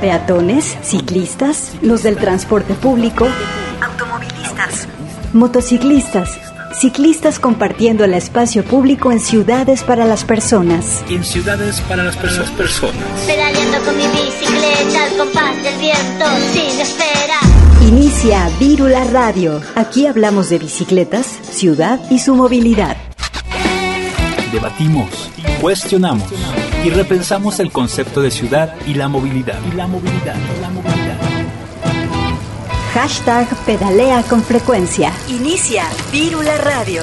peatones, ciclistas, los del transporte público, automovilistas, motociclistas, ciclistas compartiendo el espacio público en ciudades para las personas. En ciudades para las personas. Pedaleando con mi bicicleta al compás del viento sin espera. Inicia Vírula Radio. Aquí hablamos de bicicletas, ciudad y su movilidad. Debatimos, cuestionamos y repensamos el concepto de ciudad y la movilidad. Y la movilidad, la movilidad. Hashtag pedalea con frecuencia. Inicia Vírula Radio.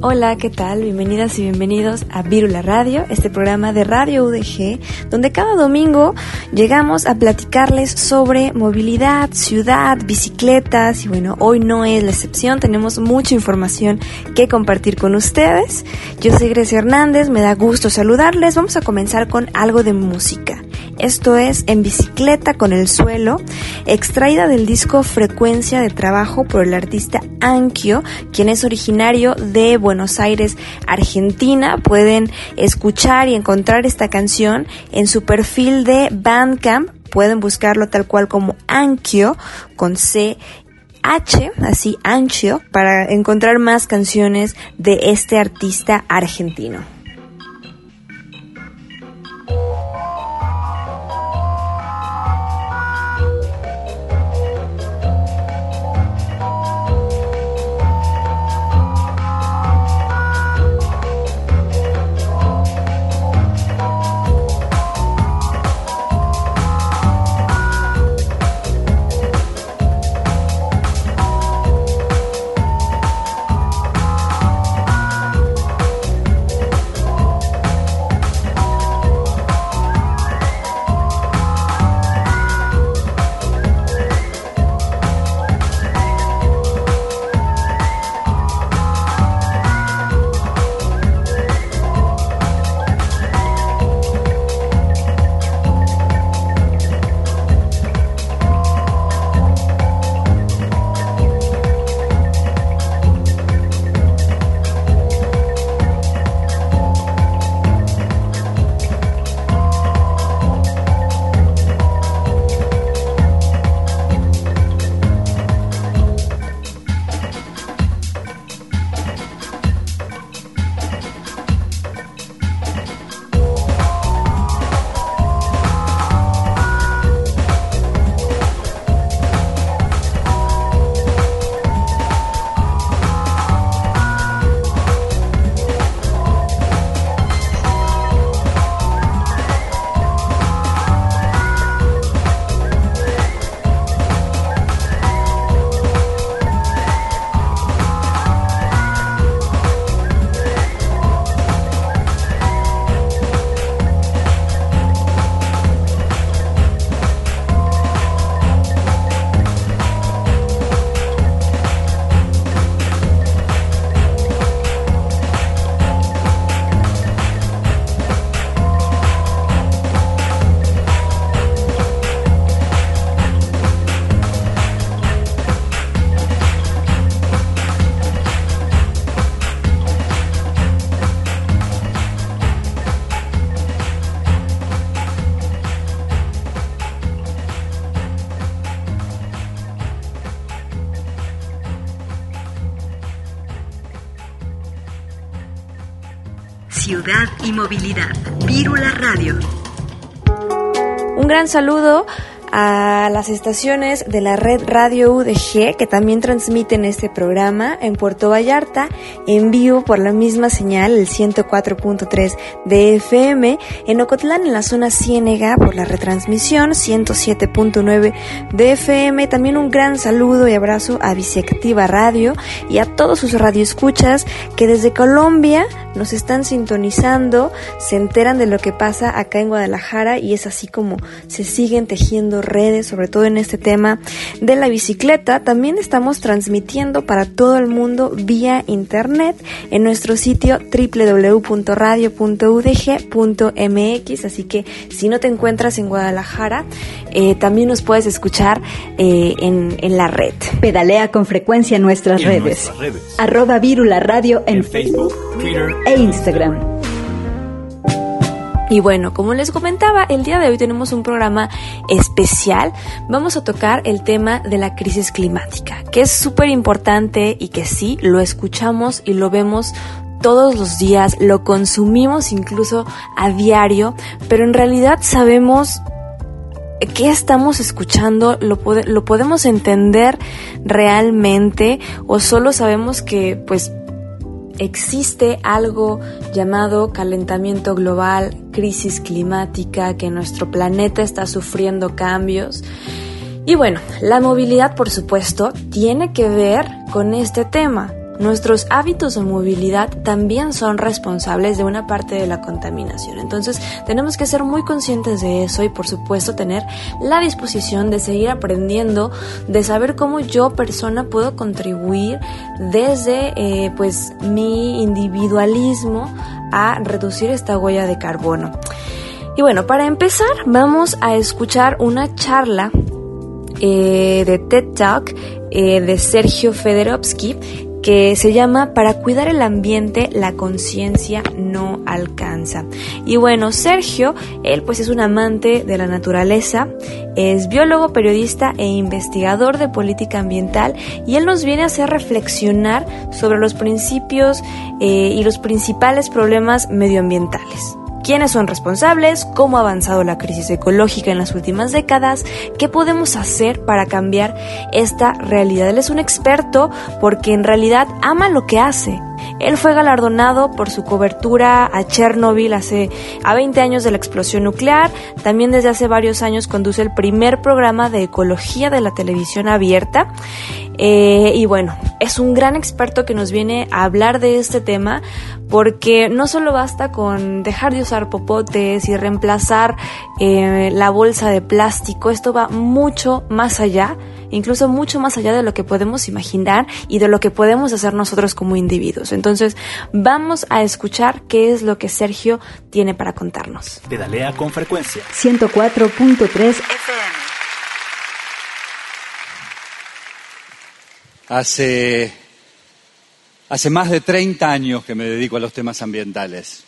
Hola, ¿qué tal? Bienvenidas y bienvenidos a Virula Radio, este programa de Radio UDG, donde cada domingo llegamos a platicarles sobre movilidad, ciudad, bicicletas y bueno, hoy no es la excepción, tenemos mucha información que compartir con ustedes. Yo soy Grecia Hernández, me da gusto saludarles. Vamos a comenzar con algo de música. Esto es En bicicleta con el suelo, extraída del disco Frecuencia de Trabajo por el artista Ankyo, quien es originario de Buenos Aires, Argentina. Pueden escuchar y encontrar esta canción en su perfil de Bandcamp. Pueden buscarlo tal cual como Ankyo con C H, así Anchio, para encontrar más canciones de este artista argentino. Movilidad. Vírula Radio. Un gran saludo a las estaciones de la red Radio UDG que también transmiten este programa en Puerto Vallarta en vivo por la misma señal, el 104.3 de FM, en Ocotlán en la zona Ciénega por la retransmisión 107.9 de FM. También un gran saludo y abrazo a Biciactiva Radio y a todos sus radioescuchas que desde Colombia nos están sintonizando, se enteran de lo que pasa acá en Guadalajara y es así como se siguen tejiendo haciendo redes, sobre todo en este tema de la bicicleta. También estamos transmitiendo para todo el mundo vía internet en nuestro sitio www.radio.udg.mx. Así que si no te encuentras en Guadalajara, eh, también nos puedes escuchar eh, en, la red. Pedalea con frecuencia en nuestras, redes. Arroba Virula Radio en, Facebook, Twitter e Instagram. Y bueno, como les comentaba, el día de hoy tenemos un programa especial. Vamos a tocar el tema de la crisis climática, que es súper importante y que sí, lo escuchamos y lo vemos todos los días, lo consumimos incluso a diario, pero en realidad sabemos qué estamos escuchando, lo, lo podemos entender realmente o solo sabemos que pues existe algo llamado calentamiento global, crisis climática, que nuestro planeta está sufriendo cambios. Y bueno, la movilidad, por supuesto, tiene que ver con este tema. Nuestros hábitos de movilidad también son responsables de una parte de la contaminación. Entonces tenemos que ser muy conscientes de eso y por supuesto tener la disposición de seguir aprendiendo, de saber cómo yo persona puedo contribuir desde eh, pues mi individualismo a reducir esta huella de carbono. Y bueno, para empezar vamos a escuchar una charla eh, de TED Talk eh, de Sergio Federovsky que se llama Para cuidar el ambiente la conciencia no alcanza. Y bueno, Sergio, él pues es un amante de la naturaleza, es biólogo, periodista e investigador de política ambiental y él nos viene a hacer reflexionar sobre los principios eh, y los principales problemas medioambientales quiénes son responsables, cómo ha avanzado la crisis ecológica en las últimas décadas, qué podemos hacer para cambiar esta realidad. Él es un experto porque en realidad ama lo que hace. Él fue galardonado por su cobertura a Chernobyl hace a 20 años de la explosión nuclear. También desde hace varios años conduce el primer programa de ecología de la televisión abierta. Eh, y bueno, es un gran experto que nos viene a hablar de este tema porque no solo basta con dejar de usar popotes y reemplazar eh, la bolsa de plástico, esto va mucho más allá, incluso mucho más allá de lo que podemos imaginar y de lo que podemos hacer nosotros como individuos. Entonces, vamos a escuchar qué es lo que Sergio tiene para contarnos. Pedalea con frecuencia. 104.3 FM. Hace, hace más de 30 años que me dedico a los temas ambientales.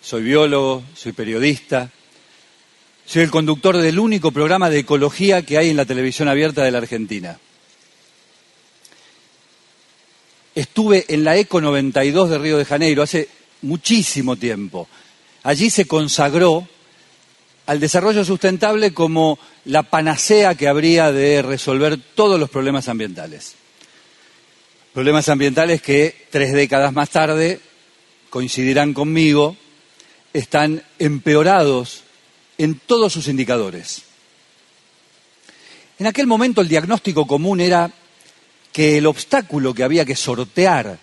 Soy biólogo, soy periodista, soy el conductor del único programa de ecología que hay en la televisión abierta de la Argentina. Estuve en la ECO 92 de Río de Janeiro hace muchísimo tiempo. Allí se consagró al desarrollo sustentable como la panacea que habría de resolver todos los problemas ambientales. Problemas ambientales que tres décadas más tarde, coincidirán conmigo, están empeorados en todos sus indicadores. En aquel momento el diagnóstico común era que el obstáculo que había que sortear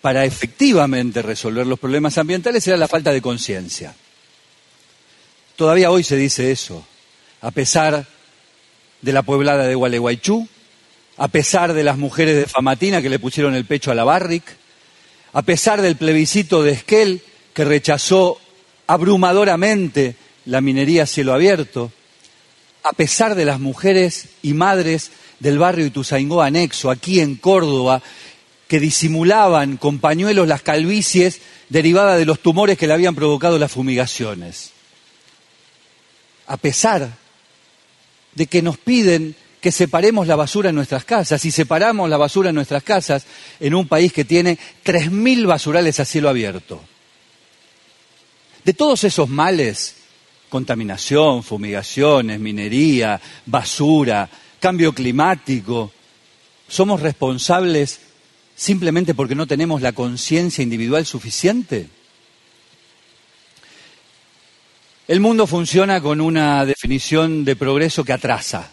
para efectivamente resolver los problemas ambientales era la falta de conciencia. Todavía hoy se dice eso, a pesar de la pueblada de Gualeguaychú, a pesar de las mujeres de Famatina que le pusieron el pecho a la Barrick, a pesar del plebiscito de Esquel que rechazó abrumadoramente la minería a cielo abierto, a pesar de las mujeres y madres del barrio Ituzaingó anexo, aquí en Córdoba, que disimulaban con pañuelos las calvicies derivadas de los tumores que le habían provocado las fumigaciones. A pesar de que nos piden que separemos la basura en nuestras casas. Y separamos la basura en nuestras casas en un país que tiene 3.000 basurales a cielo abierto. De todos esos males, contaminación, fumigaciones, minería, basura, cambio climático, ¿somos responsables simplemente porque no tenemos la conciencia individual suficiente? El mundo funciona con una definición de progreso que atrasa.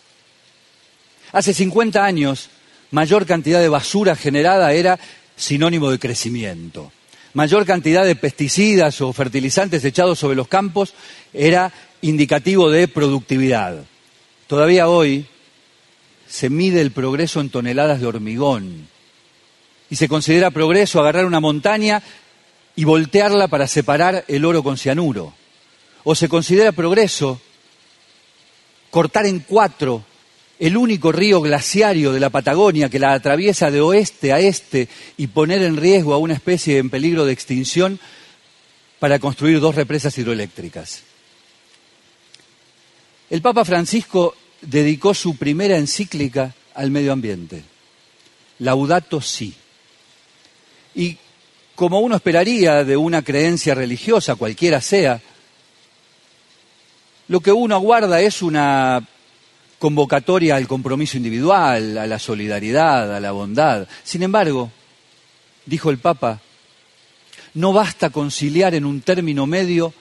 Hace 50 años, mayor cantidad de basura generada era sinónimo de crecimiento. Mayor cantidad de pesticidas o fertilizantes echados sobre los campos era indicativo de productividad. Todavía hoy se mide el progreso en toneladas de hormigón y se considera progreso agarrar una montaña y voltearla para separar el oro con cianuro. O se considera progreso cortar en cuatro el único río glaciario de la Patagonia que la atraviesa de oeste a este y poner en riesgo a una especie en peligro de extinción para construir dos represas hidroeléctricas. El Papa Francisco dedicó su primera encíclica al medio ambiente, Laudato Si. Y como uno esperaría de una creencia religiosa, cualquiera sea, lo que uno aguarda es una convocatoria al compromiso individual, a la solidaridad, a la bondad. Sin embargo, dijo el Papa, no basta conciliar en un término medio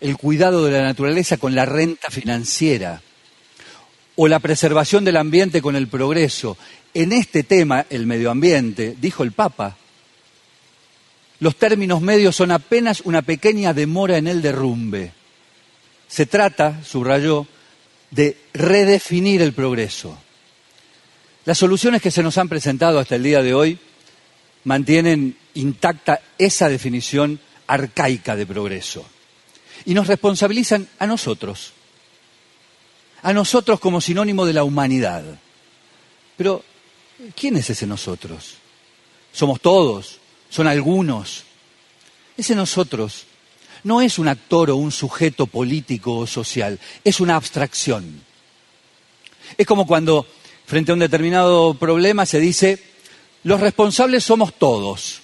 el cuidado de la naturaleza con la renta financiera o la preservación del ambiente con el progreso. En este tema, el medio ambiente, dijo el Papa, los términos medios son apenas una pequeña demora en el derrumbe. Se trata, subrayó, de redefinir el progreso. Las soluciones que se nos han presentado hasta el día de hoy mantienen intacta esa definición arcaica de progreso y nos responsabilizan a nosotros, a nosotros como sinónimo de la humanidad. Pero, ¿quién es ese nosotros? ¿Somos todos? ¿Son algunos? Ese nosotros no es un actor o un sujeto político o social, es una abstracción. Es como cuando frente a un determinado problema se dice, los responsables somos todos.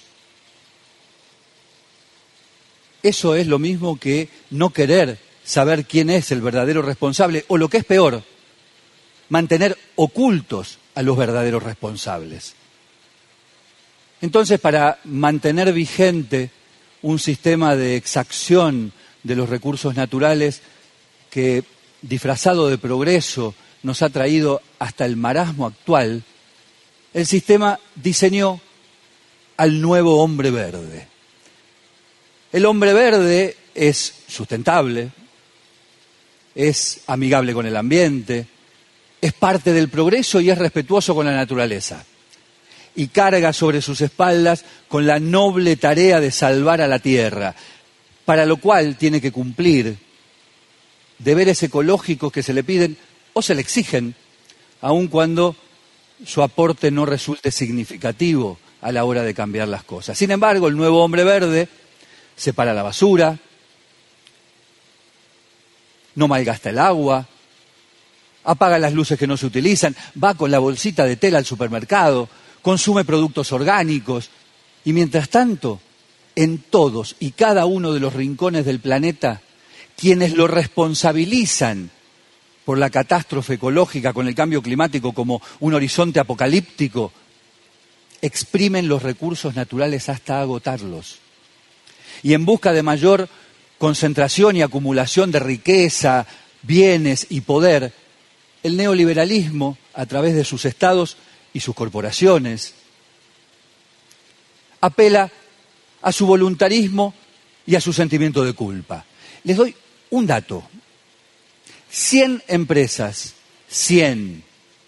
Eso es lo mismo que no querer saber quién es el verdadero responsable, o lo que es peor, mantener ocultos a los verdaderos responsables. Entonces, para mantener vigente un sistema de exacción de los recursos naturales que, disfrazado de progreso, nos ha traído hasta el marasmo actual, el sistema diseñó al nuevo hombre verde. El hombre verde es sustentable, es amigable con el ambiente, es parte del progreso y es respetuoso con la naturaleza y carga sobre sus espaldas con la noble tarea de salvar a la tierra, para lo cual tiene que cumplir deberes ecológicos que se le piden o se le exigen, aun cuando su aporte no resulte significativo a la hora de cambiar las cosas. Sin embargo, el nuevo hombre verde separa la basura, no malgasta el agua, apaga las luces que no se utilizan, va con la bolsita de tela al supermercado, consume productos orgánicos y mientras tanto, en todos y cada uno de los rincones del planeta, quienes lo responsabilizan por la catástrofe ecológica con el cambio climático como un horizonte apocalíptico, exprimen los recursos naturales hasta agotarlos. Y en busca de mayor concentración y acumulación de riqueza, bienes y poder, el neoliberalismo, a través de sus estados, y sus corporaciones. Apela a su voluntarismo y a su sentimiento de culpa. Les doy un dato. 100 empresas, 100,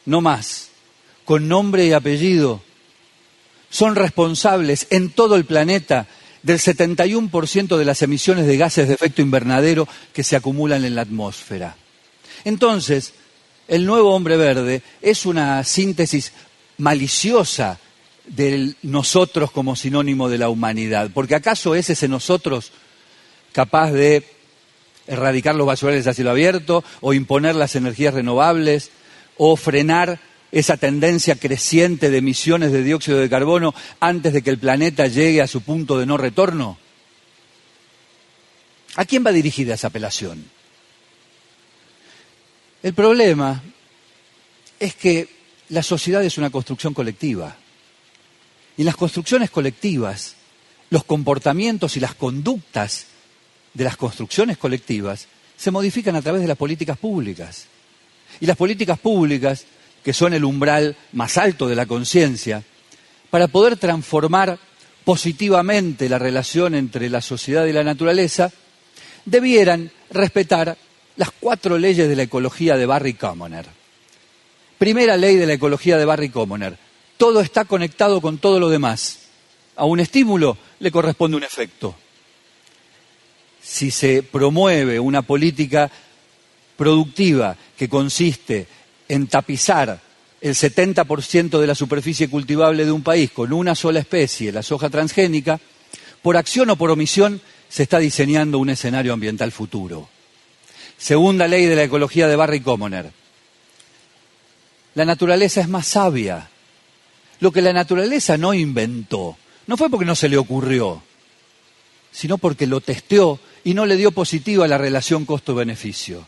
no más, con nombre y apellido, son responsables en todo el planeta del 71% de las emisiones de gases de efecto invernadero que se acumulan en la atmósfera. Entonces, el nuevo hombre verde es una síntesis maliciosa de nosotros como sinónimo de la humanidad. Porque acaso es ese nosotros capaz de erradicar los basurales a cielo abierto o imponer las energías renovables o frenar esa tendencia creciente de emisiones de dióxido de carbono antes de que el planeta llegue a su punto de no retorno? ¿A quién va dirigida esa apelación? El problema es que la sociedad es una construcción colectiva. Y en las construcciones colectivas, los comportamientos y las conductas de las construcciones colectivas se modifican a través de las políticas públicas. Y las políticas públicas, que son el umbral más alto de la conciencia, para poder transformar positivamente la relación entre la sociedad y la naturaleza, debieran respetar las cuatro leyes de la ecología de Barry Commoner. Primera ley de la ecología de Barry Commoner. Todo está conectado con todo lo demás. A un estímulo le corresponde un efecto. Si se promueve una política productiva que consiste en tapizar el 70% de la superficie cultivable de un país con una sola especie, la soja transgénica, por acción o por omisión se está diseñando un escenario ambiental futuro. Segunda ley de la ecología de Barry Commoner. La naturaleza es más sabia. Lo que la naturaleza no inventó, no fue porque no se le ocurrió, sino porque lo testeó y no le dio positivo a la relación costo-beneficio.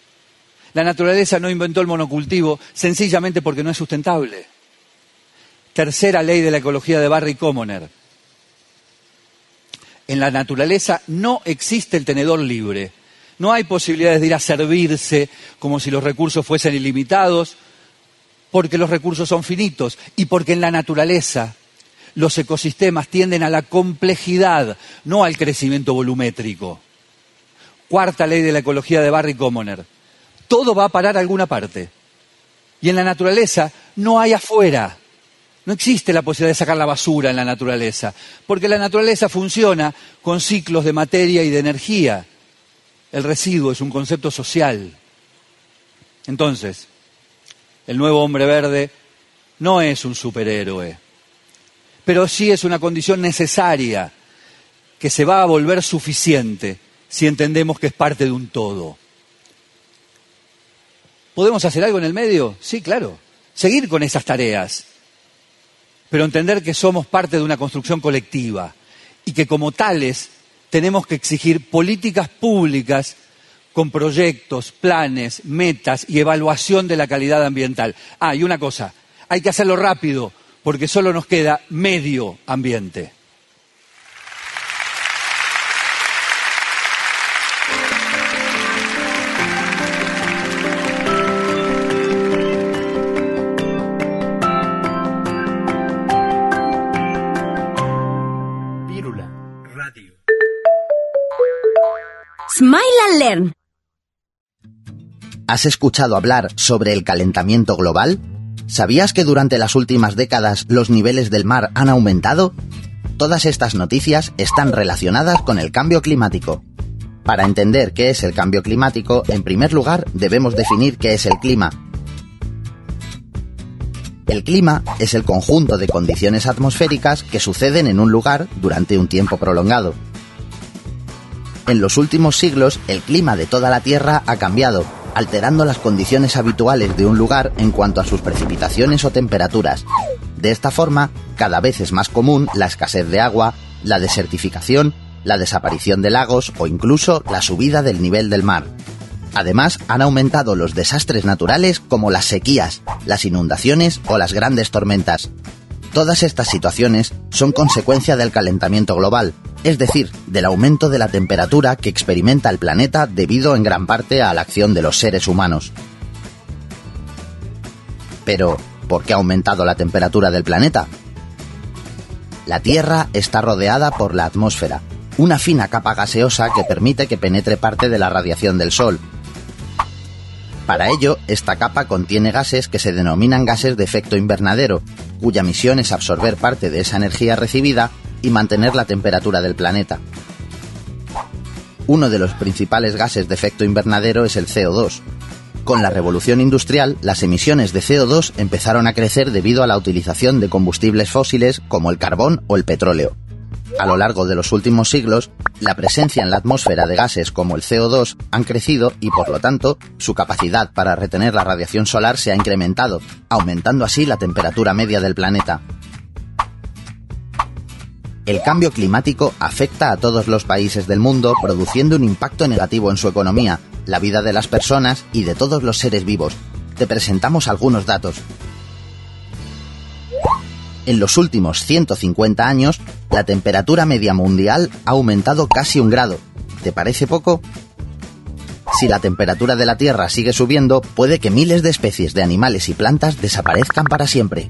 La naturaleza no inventó el monocultivo sencillamente porque no es sustentable. Tercera ley de la ecología de Barry Commoner en la naturaleza no existe el tenedor libre. No hay posibilidades de ir a servirse como si los recursos fuesen ilimitados, porque los recursos son finitos y porque en la naturaleza los ecosistemas tienden a la complejidad, no al crecimiento volumétrico. Cuarta ley de la ecología de Barry Commoner. Todo va a parar a alguna parte. Y en la naturaleza no hay afuera. No existe la posibilidad de sacar la basura en la naturaleza, porque la naturaleza funciona con ciclos de materia y de energía. El residuo es un concepto social. Entonces, el nuevo hombre verde no es un superhéroe, pero sí es una condición necesaria que se va a volver suficiente si entendemos que es parte de un todo. ¿Podemos hacer algo en el medio? Sí, claro. Seguir con esas tareas pero entender que somos parte de una construcción colectiva y que como tales tenemos que exigir políticas públicas con proyectos, planes, metas y evaluación de la calidad ambiental. Ah, y una cosa, hay que hacerlo rápido porque solo nos queda medio ambiente. ¿Has escuchado hablar sobre el calentamiento global? ¿Sabías que durante las últimas décadas los niveles del mar han aumentado? Todas estas noticias están relacionadas con el cambio climático. Para entender qué es el cambio climático, en primer lugar debemos definir qué es el clima. El clima es el conjunto de condiciones atmosféricas que suceden en un lugar durante un tiempo prolongado. En los últimos siglos, el clima de toda la Tierra ha cambiado, alterando las condiciones habituales de un lugar en cuanto a sus precipitaciones o temperaturas. De esta forma, cada vez es más común la escasez de agua, la desertificación, la desaparición de lagos o incluso la subida del nivel del mar. Además, han aumentado los desastres naturales como las sequías, las inundaciones o las grandes tormentas. Todas estas situaciones son consecuencia del calentamiento global, es decir, del aumento de la temperatura que experimenta el planeta debido en gran parte a la acción de los seres humanos. Pero, ¿por qué ha aumentado la temperatura del planeta? La Tierra está rodeada por la atmósfera, una fina capa gaseosa que permite que penetre parte de la radiación del Sol, para ello, esta capa contiene gases que se denominan gases de efecto invernadero, cuya misión es absorber parte de esa energía recibida y mantener la temperatura del planeta. Uno de los principales gases de efecto invernadero es el CO2. Con la revolución industrial, las emisiones de CO2 empezaron a crecer debido a la utilización de combustibles fósiles como el carbón o el petróleo. A lo largo de los últimos siglos, la presencia en la atmósfera de gases como el CO2 han crecido y por lo tanto su capacidad para retener la radiación solar se ha incrementado, aumentando así la temperatura media del planeta. El cambio climático afecta a todos los países del mundo produciendo un impacto negativo en su economía, la vida de las personas y de todos los seres vivos. Te presentamos algunos datos. En los últimos 150 años, la temperatura media mundial ha aumentado casi un grado. ¿Te parece poco? Si la temperatura de la Tierra sigue subiendo, puede que miles de especies de animales y plantas desaparezcan para siempre.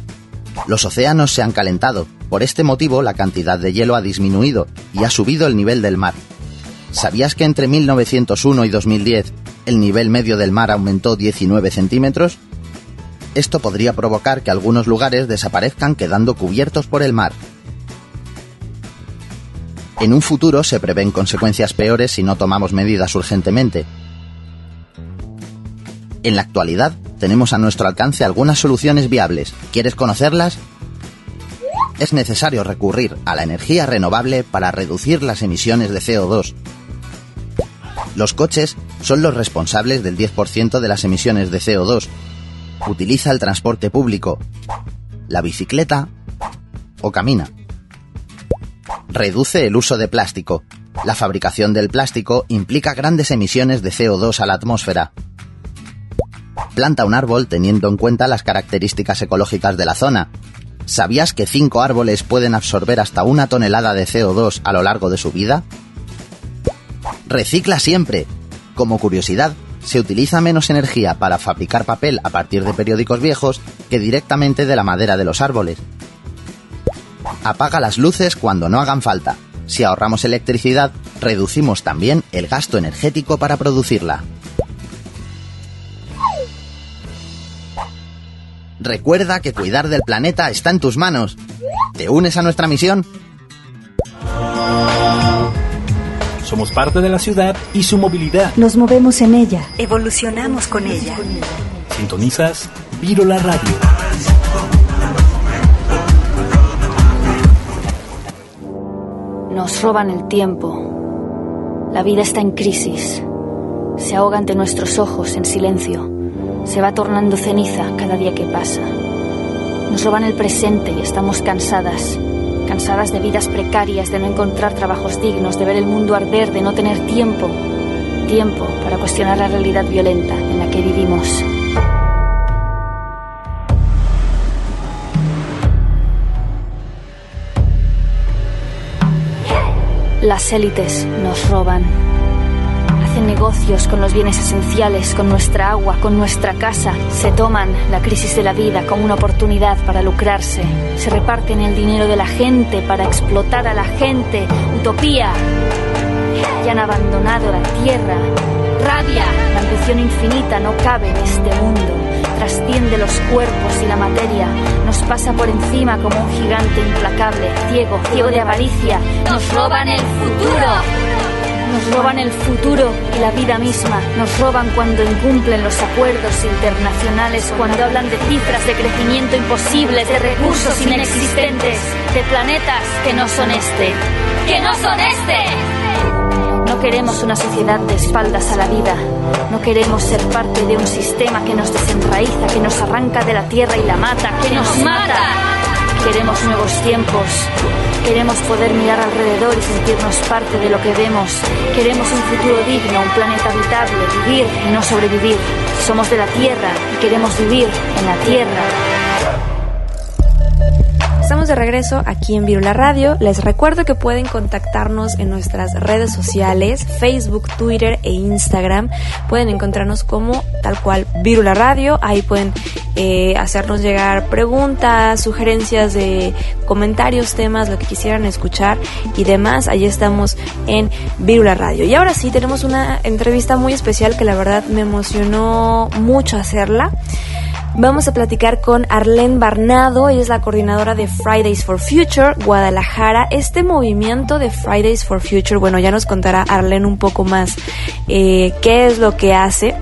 Los océanos se han calentado, por este motivo la cantidad de hielo ha disminuido y ha subido el nivel del mar. ¿Sabías que entre 1901 y 2010 el nivel medio del mar aumentó 19 centímetros? esto podría provocar que algunos lugares desaparezcan quedando cubiertos por el mar. En un futuro se prevén consecuencias peores si no tomamos medidas urgentemente. En la actualidad tenemos a nuestro alcance algunas soluciones viables. ¿Quieres conocerlas? Es necesario recurrir a la energía renovable para reducir las emisiones de CO2. Los coches son los responsables del 10% de las emisiones de CO2. Utiliza el transporte público, la bicicleta o camina. Reduce el uso de plástico. La fabricación del plástico implica grandes emisiones de CO2 a la atmósfera. Planta un árbol teniendo en cuenta las características ecológicas de la zona. ¿Sabías que 5 árboles pueden absorber hasta una tonelada de CO2 a lo largo de su vida? Recicla siempre. Como curiosidad, se utiliza menos energía para fabricar papel a partir de periódicos viejos que directamente de la madera de los árboles. Apaga las luces cuando no hagan falta. Si ahorramos electricidad, reducimos también el gasto energético para producirla. Recuerda que cuidar del planeta está en tus manos. ¿Te unes a nuestra misión? Somos parte de la ciudad y su movilidad. Nos movemos en ella. Evolucionamos con ella. Sintonizas Viro la Radio. Nos roban el tiempo. La vida está en crisis. Se ahoga ante nuestros ojos en silencio. Se va tornando ceniza cada día que pasa. Nos roban el presente y estamos cansadas. Cansadas de vidas precarias, de no encontrar trabajos dignos, de ver el mundo arder, de no tener tiempo. Tiempo para cuestionar la realidad violenta en la que vivimos. Las élites nos roban. Negocios con los bienes esenciales, con nuestra agua, con nuestra casa. Se toman la crisis de la vida como una oportunidad para lucrarse. Se reparten el dinero de la gente para explotar a la gente. Utopía. Y han abandonado la tierra. Rabia. La ambición infinita no cabe en este mundo. Trasciende los cuerpos y la materia. Nos pasa por encima como un gigante implacable, ciego, ciego de avaricia. Nos roban el futuro. Nos roban el futuro y la vida misma. Nos roban cuando incumplen los acuerdos internacionales, cuando hablan de cifras de crecimiento imposibles, de recursos inexistentes, de planetas que no son este. ¡Que no son este! No queremos una sociedad de espaldas a la vida. No queremos ser parte de un sistema que nos desenraiza, que nos arranca de la tierra y la mata, que nos mata. Queremos nuevos tiempos. Queremos poder mirar alrededor y sentirnos parte de lo que vemos. Queremos un futuro digno, un planeta habitable, vivir y no sobrevivir. Somos de la tierra y queremos vivir en la tierra. De regreso aquí en Virula Radio. Les recuerdo que pueden contactarnos en nuestras redes sociales, Facebook, Twitter e Instagram. Pueden encontrarnos como tal cual Virula Radio. Ahí pueden eh, hacernos llegar preguntas, sugerencias de comentarios, temas, lo que quisieran escuchar y demás. Allí estamos en Virula Radio. Y ahora sí, tenemos una entrevista muy especial que la verdad me emocionó mucho hacerla. Vamos a platicar con Arlene Barnado, ella es la coordinadora de Fridays for Future Guadalajara. Este movimiento de Fridays for Future, bueno, ya nos contará Arlene un poco más eh, qué es lo que hace.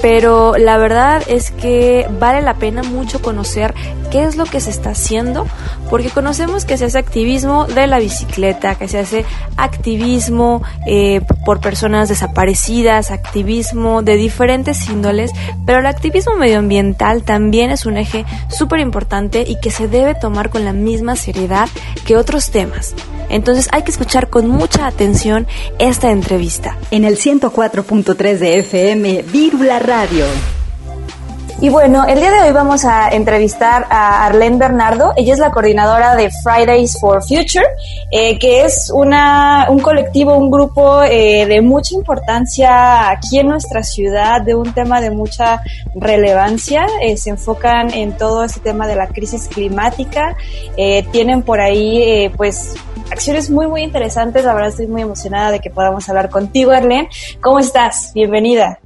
Pero la verdad es que vale la pena mucho conocer qué es lo que se está haciendo, porque conocemos que se hace activismo de la bicicleta, que se hace activismo eh, por personas desaparecidas, activismo de diferentes índoles, pero el activismo medioambiental también es un eje súper importante y que se debe tomar con la misma seriedad que otros temas. Entonces hay que escuchar con mucha atención esta entrevista. En el 104.3 de FM, Vírula Radio. Y bueno, el día de hoy vamos a entrevistar a Arlene Bernardo. Ella es la coordinadora de Fridays for Future, eh, que es una, un colectivo, un grupo eh, de mucha importancia aquí en nuestra ciudad, de un tema de mucha relevancia. Eh, se enfocan en todo este tema de la crisis climática. Tienen por ahí, pues, acciones muy, muy interesantes. La verdad estoy muy emocionada de que podamos hablar contigo, Arlene. ¿Cómo estás? Bienvenida.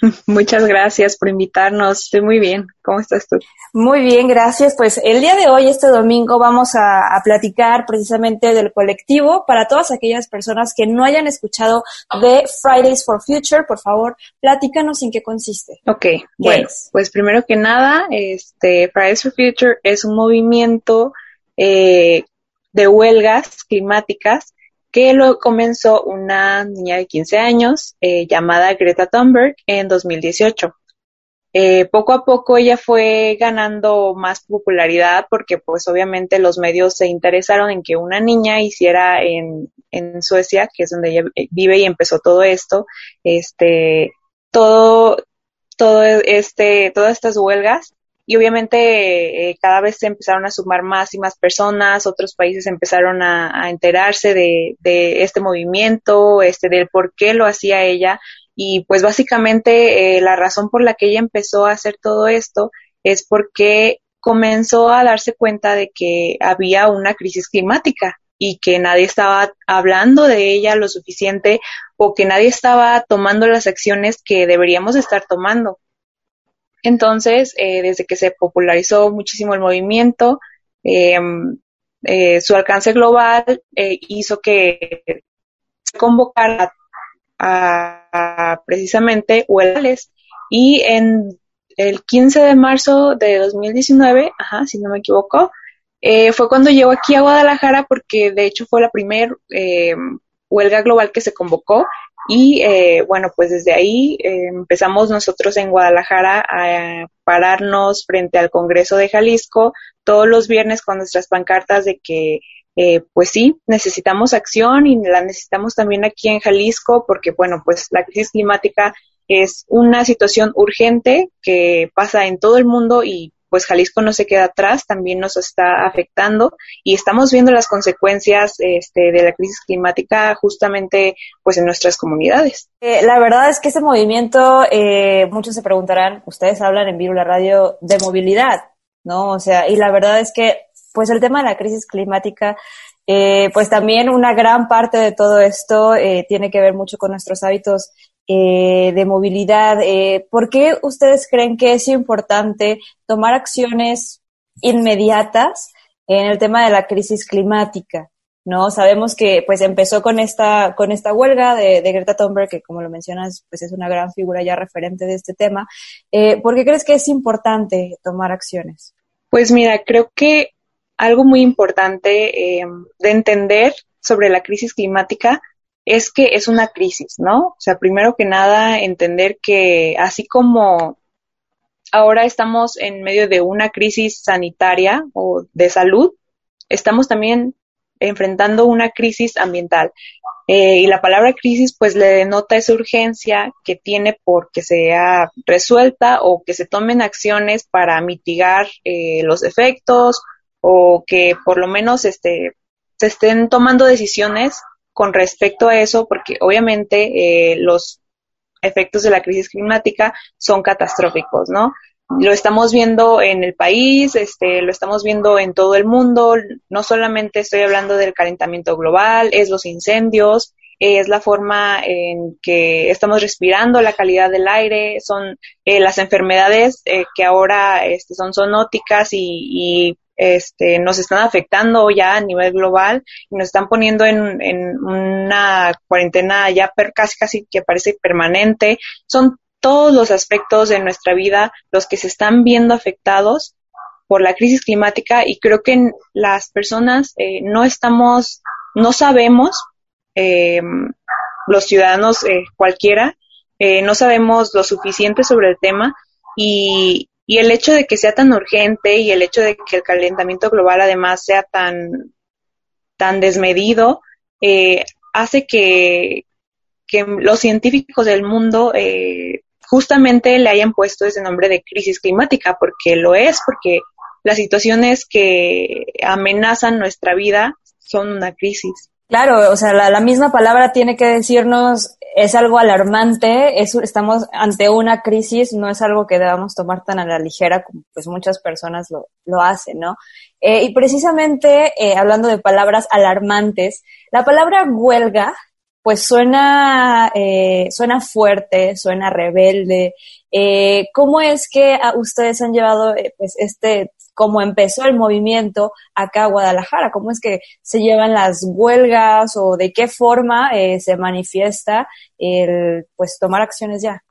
Muchas gracias por invitarnos. Estoy muy bien. ¿Cómo estás tú? Muy bien, gracias. Pues el día de hoy, este domingo, vamos a, a, platicar precisamente del colectivo para todas aquellas personas que no hayan escuchado de Fridays for Future. Por favor, platícanos en qué consiste. Ok, bueno, pues primero que nada, este Fridays for Future es un movimiento eh, de huelgas climáticas que lo comenzó una niña de 15 años eh, llamada Greta Thunberg en 2018. Eh, poco a poco ella fue ganando más popularidad porque pues obviamente los medios se interesaron en que una niña hiciera en, en Suecia, que es donde ella vive y empezó todo esto, este, todo, todo este, todas estas huelgas y obviamente eh, cada vez se empezaron a sumar más y más personas, otros países empezaron a, enterarse de, de, este movimiento, este, del por qué lo hacía ella y pues básicamente eh, la razón por la que ella empezó a hacer todo esto es porque comenzó a darse cuenta de que había una crisis climática y que nadie estaba hablando de ella lo suficiente o que nadie estaba tomando las acciones que deberíamos estar tomando. Entonces, eh, desde que se popularizó muchísimo el movimiento, em, eh, su alcance global eh, hizo que se convocara a, precisamente huelgas y en el 15 de marzo de 2019, ajá, si no me equivoco, fue cuando llegó aquí a Guadalajara porque de hecho fue la primera huelga global que se convocó y eh, bueno, pues desde ahí eh, empezamos nosotros en Guadalajara a pararnos frente al Congreso de Jalisco todos los viernes con nuestras pancartas de que eh, pues sí, necesitamos acción y la necesitamos también aquí en Jalisco porque bueno, pues la crisis climática es una situación urgente que pasa en todo el mundo y pues Jalisco no se queda atrás, también nos está afectando y estamos viendo las consecuencias este, de la crisis climática justamente pues en nuestras comunidades. Eh, la verdad es que este movimiento, eh, muchos se preguntarán, ustedes hablan en Viru la Radio de movilidad, ¿no? O sea, y la verdad es que pues el tema de la crisis climática eh, pues también una gran parte de todo esto eh, tiene que ver mucho con nuestros hábitos eh, de movilidad. Eh, ¿Por qué ustedes creen que es importante tomar acciones inmediatas en el tema de la crisis climática? ¿no? Sabemos que pues empezó con esta, con esta huelga de, Greta Thunberg, que como lo mencionas, pues es una gran figura ya referente de este tema. Eh, ¿Por qué crees que es importante tomar acciones? Pues mira, creo que algo muy importante de entender sobre la crisis climática es que es una crisis, ¿no? O sea, primero que nada, entender que así como ahora estamos en medio de una crisis sanitaria o de salud, estamos también enfrentando una crisis ambiental. Eh, y la palabra crisis pues le denota esa urgencia que tiene porque sea resuelta o que se tomen acciones para mitigar eh, los efectos o que por lo menos este, se estén tomando decisiones con respecto a eso, porque obviamente eh, los efectos de la crisis climática son catastróficos, ¿no? Lo estamos viendo en el país, este, lo estamos viendo en todo el mundo, no solamente estoy hablando del calentamiento global, es los incendios, es la forma en que estamos respirando, la calidad del aire, son eh, las enfermedades eh, que ahora este, son zoonóticas y, y este, nos están afectando ya a nivel global y nos están poniendo en, en una cuarentena ya casi casi que parece permanente. Son todos los aspectos de nuestra vida los que se están viendo afectados por la crisis climática y creo que las personas eh, no estamos, no sabemos, eh, los ciudadanos eh, cualquiera, eh, no sabemos lo suficiente sobre el tema y, y el hecho de que sea tan urgente y el hecho de que el calentamiento global además sea tan, tan desmedido, eh, hace que, que, los científicos del mundo eh, justamente le hayan puesto ese nombre de crisis climática, porque lo es, porque las situaciones que amenazan nuestra vida son una crisis. Claro, o sea, la, la misma palabra tiene que decirnos es algo alarmante, es, estamos ante una crisis, no es algo que debamos tomar tan a la ligera como pues muchas personas lo, lo hacen, ¿no? Eh, y precisamente, eh, hablando de palabras alarmantes, la palabra huelga pues suena, eh, suena fuerte, suena rebelde. ¿Cómo es que ustedes han llevado pues este, cómo empezó el movimiento acá Guadalajara? ¿Cómo es que se llevan las huelgas o de qué forma se manifiesta el pues tomar acciones ya?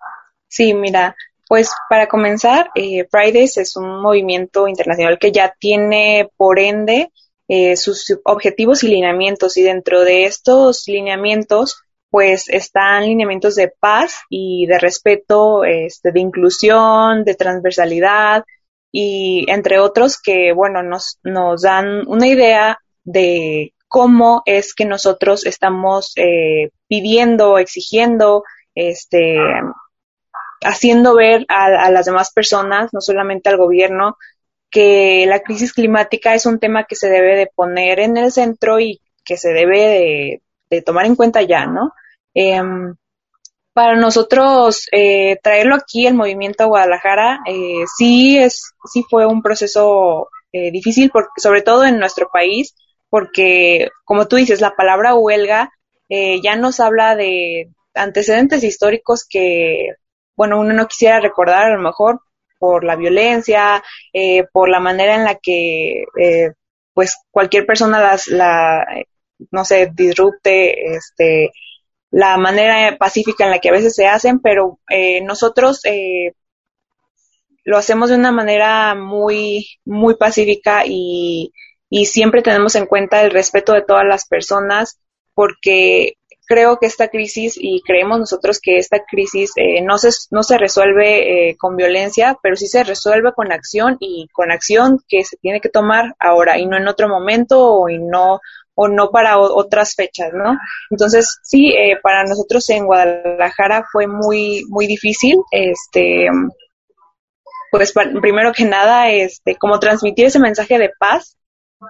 Sí, mira, pues para comenzar, Fridays es un movimiento internacional que ya tiene por ende eh, sus objetivos y lineamientos y dentro de estos lineamientos pues están lineamientos de paz y de respeto, este, de inclusión, de transversalidad y entre otros que bueno nos, nos dan una idea de cómo es que nosotros estamos eh, pidiendo, exigiendo, este, haciendo ver a, las demás personas, no solamente al gobierno, que la crisis climática es un tema que se debe de poner en el centro y que se debe de, tomar en cuenta ya, ¿no? Em, para nosotros eh, traerlo aquí el movimiento a Guadalajara eh, sí es sí fue un proceso eh, difícil porque sobre todo en nuestro país porque como tú dices la palabra huelga ya nos habla de antecedentes históricos que bueno uno no quisiera recordar a lo mejor por la violencia, eh, por la manera en la que eh, pues cualquier persona las, la, no sé, disrupte, este, la manera pacífica en la que a veces se hacen, pero eh, nosotros eh, lo hacemos de una manera muy, muy pacífica y, y siempre tenemos en cuenta el respeto de todas las personas porque creo que esta crisis y creemos nosotros que esta crisis eh, no, se, no se resuelve eh, con violencia, pero sí se resuelve con acción y con acción que se tiene que tomar ahora y no en otro momento y no o no para otras fechas, ¿no? Entonces, sí, eh, para nosotros en Guadalajara fue muy, muy difícil, este, pues primero que nada, este, como transmitir ese mensaje de paz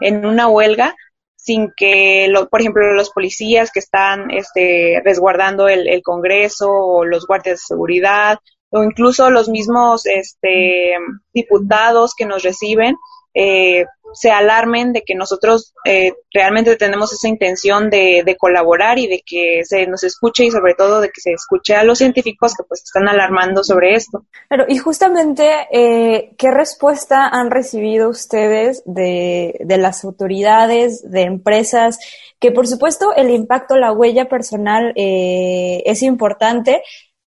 en una huelga, sin que, lo, por ejemplo, los policías que están este, resguardando el, el, Congreso o los guardias de seguridad o incluso los mismos este, diputados que nos reciben eh, se alarmen de que nosotros eh, realmente tenemos esa intención de, colaborar y de que se nos escuche y sobre todo de que se escuche a los científicos que pues están alarmando sobre esto. Pero y justamente, eh, ¿qué respuesta han recibido ustedes de, las autoridades, de empresas? Que por supuesto el impacto, la huella personal eh, es importante,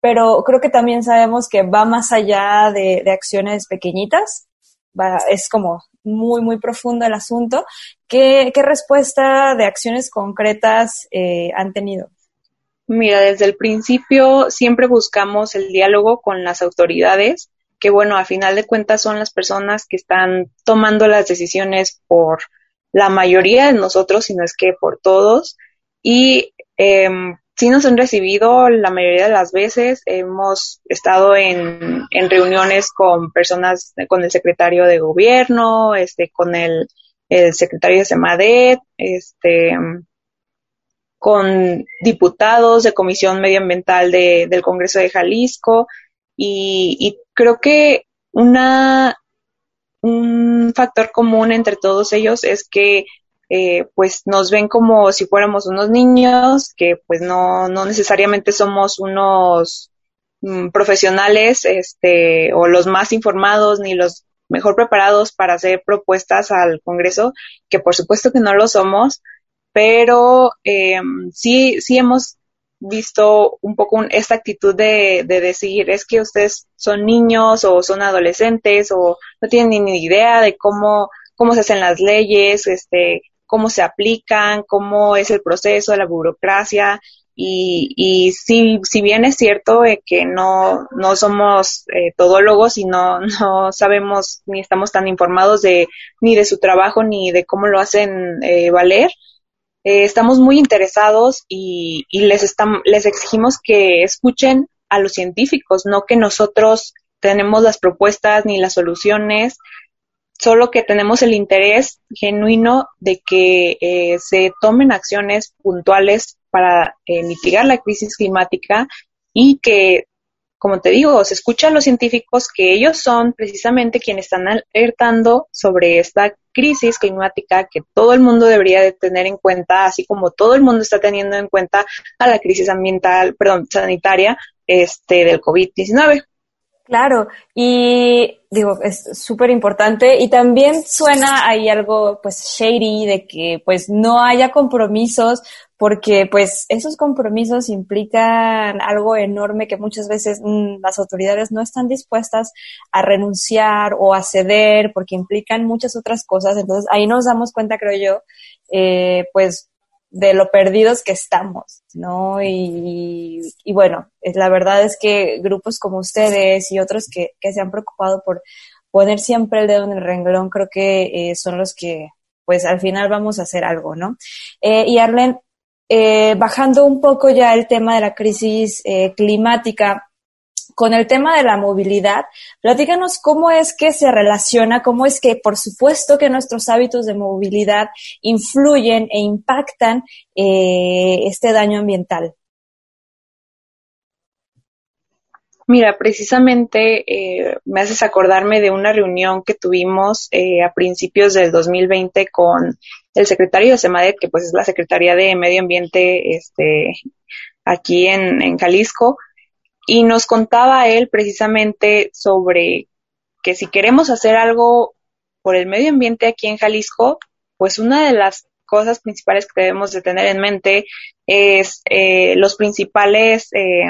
pero creo que también sabemos que va más allá de acciones pequeñitas es como muy, muy profundo el asunto. ¿Qué, qué respuesta de acciones concretas eh, han tenido? Mira, desde el principio siempre buscamos el diálogo con las autoridades, que bueno, a final de cuentas son las personas que están tomando las decisiones por la mayoría de nosotros, si no es que por todos. Y eh, sí nos han recibido la mayoría de las veces. Hemos estado en, en reuniones con personas, con el secretario de gobierno, este, con el, el secretario de SEMADET, este, con diputados de Comisión Medioambiental de, del Congreso de Jalisco y, y creo que una, un factor común entre todos ellos es que eh, pues nos ven como si fuéramos unos niños, que pues no, no necesariamente somos unos mm, profesionales este, o los más informados ni los mejor preparados para hacer propuestas al Congreso, que por supuesto que no lo somos, pero eh, sí, sí hemos visto un poco esta actitud de, de decir es que ustedes son niños o son adolescentes o no tienen ni idea de cómo, cómo se hacen las leyes, este, cómo se aplican, cómo es el proceso la burocracia. Y, y si, si bien es cierto eh, que no, no somos eh, todólogos y no, no sabemos ni estamos tan informados de ni de su trabajo ni de cómo lo hacen eh, valer, eh, estamos muy interesados y, y les, les exigimos que escuchen a los científicos, no que nosotros tenemos las propuestas ni las soluciones, solo que tenemos el interés genuino de que eh, se tomen acciones puntuales para eh, mitigar la crisis climática y que, como te digo, se escuchan los científicos que ellos son precisamente quienes están alertando sobre esta crisis climática que todo el mundo debería de tener en cuenta, así como todo el mundo está teniendo en cuenta a la crisis ambiental, perdón, sanitaria este, del COVID-19. Claro, y digo, es súper importante y también suena ahí algo pues shady de que pues no haya compromisos porque pues esos compromisos implican algo enorme que muchas veces mm, las autoridades no están dispuestas a renunciar o a ceder porque implican muchas otras cosas. Entonces ahí nos damos cuenta, creo yo, eh, pues de lo perdidos que estamos, ¿no? Y, y, bueno, la verdad es que grupos como ustedes y otros que, que, se han preocupado por poner siempre el dedo en el renglón, creo que eh, son los que, pues al final vamos a hacer algo, ¿no? Eh, y Arlen, eh, bajando un poco ya el tema de la crisis eh, climática, con el tema de la movilidad, platícanos cómo es que se relaciona, cómo es que, por supuesto, que nuestros hábitos de movilidad influyen e impactan eh, este daño ambiental. Mira, precisamente eh, me haces acordarme de una reunión que tuvimos eh, a principios del 2020 con el secretario de SEMADET, que pues es la Secretaría de Medio Ambiente este, aquí en, en Jalisco, y nos contaba él precisamente sobre que si queremos hacer algo por el medio ambiente aquí en Jalisco, pues una de las cosas principales que debemos de tener en mente es eh, los principales eh,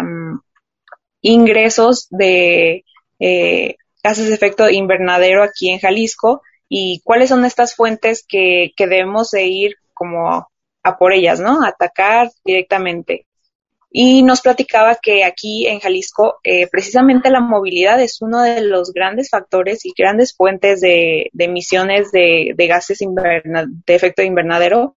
ingresos de eh, gases de efecto invernadero aquí en Jalisco y cuáles son estas fuentes que, que debemos de ir como a por ellas, ¿no? Atacar directamente y nos platicaba que aquí en Jalisco eh, precisamente la movilidad es uno de los grandes factores y grandes fuentes de, emisiones de, gases de efecto invernadero.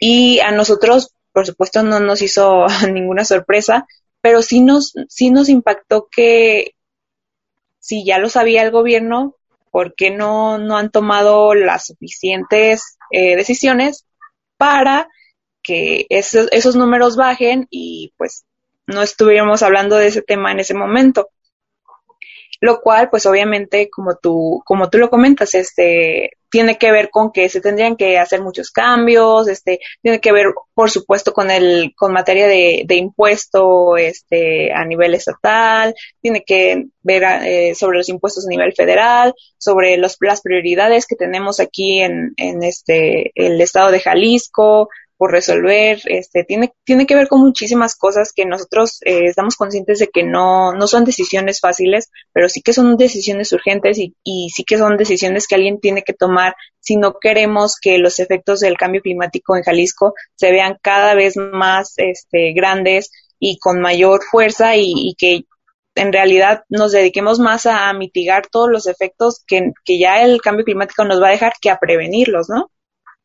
Y a nosotros por supuesto no nos hizo ninguna sorpresa pero sí nos sí nos impactó que si ya lo sabía el gobierno ¿por qué no, no han tomado las suficientes eh, decisiones para que esos, esos números bajen y pues no estuviéramos hablando de ese tema en ese momento. Lo cual, pues obviamente, como tú, como tú lo comentas, este, tiene que ver con que se tendrían que hacer muchos cambios, este, tiene que ver, por supuesto, con el, con materia de, de impuesto, este, a nivel estatal, tiene que ver eh, sobre los impuestos a nivel federal, sobre los, las prioridades que tenemos aquí en, en este, el estado de Jalisco, por resolver, este, tiene, tiene que ver con muchísimas cosas que nosotros eh, estamos conscientes de que no, no son decisiones fáciles, pero sí que son decisiones urgentes y, y sí que son decisiones que alguien tiene que tomar si no queremos que los efectos del cambio climático en Jalisco se vean cada vez más este, grandes y con mayor fuerza y, y que en realidad nos dediquemos más a, mitigar todos los efectos que, que ya el cambio climático nos va a dejar que a prevenirlos, ¿no?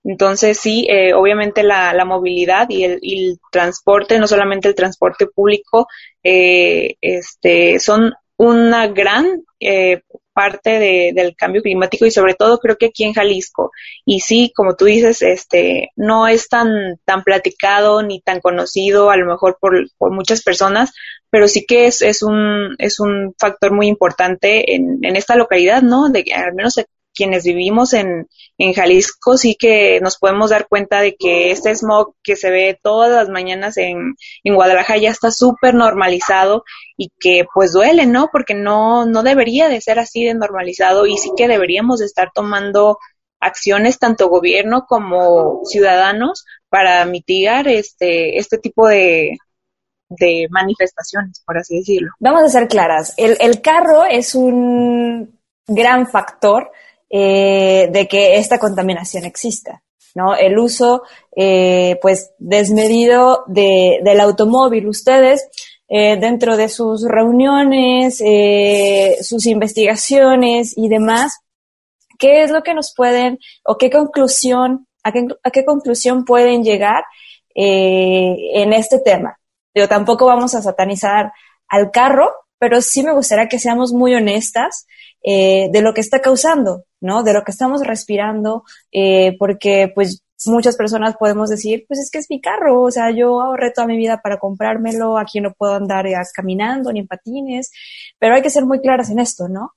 Entonces, sí, eh, obviamente la, la movilidad y el, transporte, no solamente el transporte público, eh, este, son una gran eh, parte de, del cambio climático y sobre todo creo que aquí en Jalisco. Y sí, como tú dices, este, no es tan, tan platicado ni tan conocido a lo mejor por, por muchas personas, pero sí que es, es un, es un factor muy importante en, en esta localidad, ¿no? De al menos quienes vivimos en, en Jalisco sí que nos podemos dar cuenta de que este smog que se ve todas las mañanas en, en Guadalajara ya está súper normalizado y que pues duele, ¿no? Porque no, no debería de ser así de normalizado y sí que deberíamos de estar tomando acciones tanto gobierno como ciudadanos para mitigar este, este tipo de, de manifestaciones, por así decirlo. Vamos a ser claras, el, el carro es un gran factor eh, de que esta contaminación exista. ¿no? El uso, eh, pues, desmedido de, del automóvil. Ustedes, eh, dentro de sus reuniones, eh, sus investigaciones y demás, ¿qué es lo que nos pueden, o qué conclusión, a qué, a qué conclusión pueden llegar en este tema? Yo tampoco vamos a satanizar al carro, pero sí me gustaría que seamos muy honestas de lo que está causando, ¿no? De lo que estamos respirando, eh, porque pues muchas personas podemos decir, pues es que es mi carro, o sea, yo ahorré toda mi vida para comprármelo, aquí no puedo andar caminando ni en patines, pero hay que ser muy claras en esto, ¿no?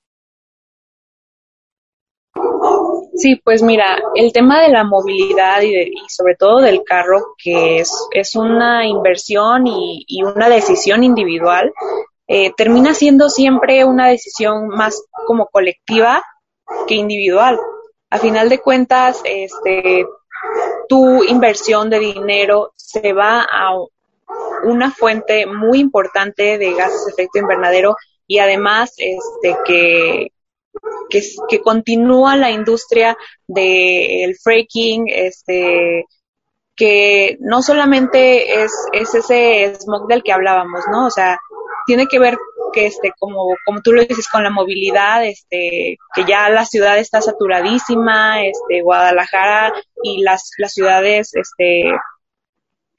Sí, pues mira, el tema de la movilidad y, y sobre todo del carro, que es, es una inversión y, y una decisión individual, eh, termina siendo siempre una decisión más como colectiva que individual. A final de cuentas, este, tu inversión de dinero se va a una fuente muy importante de gases de efecto invernadero y además este, que, que, continúa la industria del fracking, este, que no solamente es, es ese smog del que hablábamos, ¿no? O sea, tiene que ver que este como como tú lo dices con la movilidad este que ya la ciudad está saturadísima este Guadalajara y las las ciudades este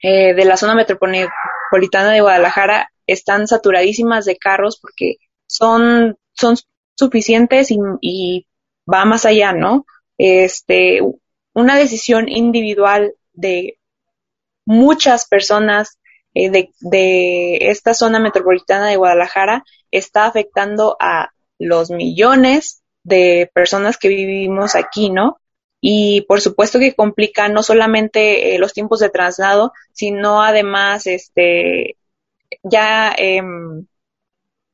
eh, de la zona metropolitana de Guadalajara están saturadísimas de carros porque son son suficientes y, y va más allá no este una decisión individual de muchas personas eh, de, de esta zona metropolitana de Guadalajara está afectando a los millones de personas que vivimos aquí, ¿no? Y por supuesto que complica no solamente eh, los tiempos de traslado, sino además, este, ya, eh,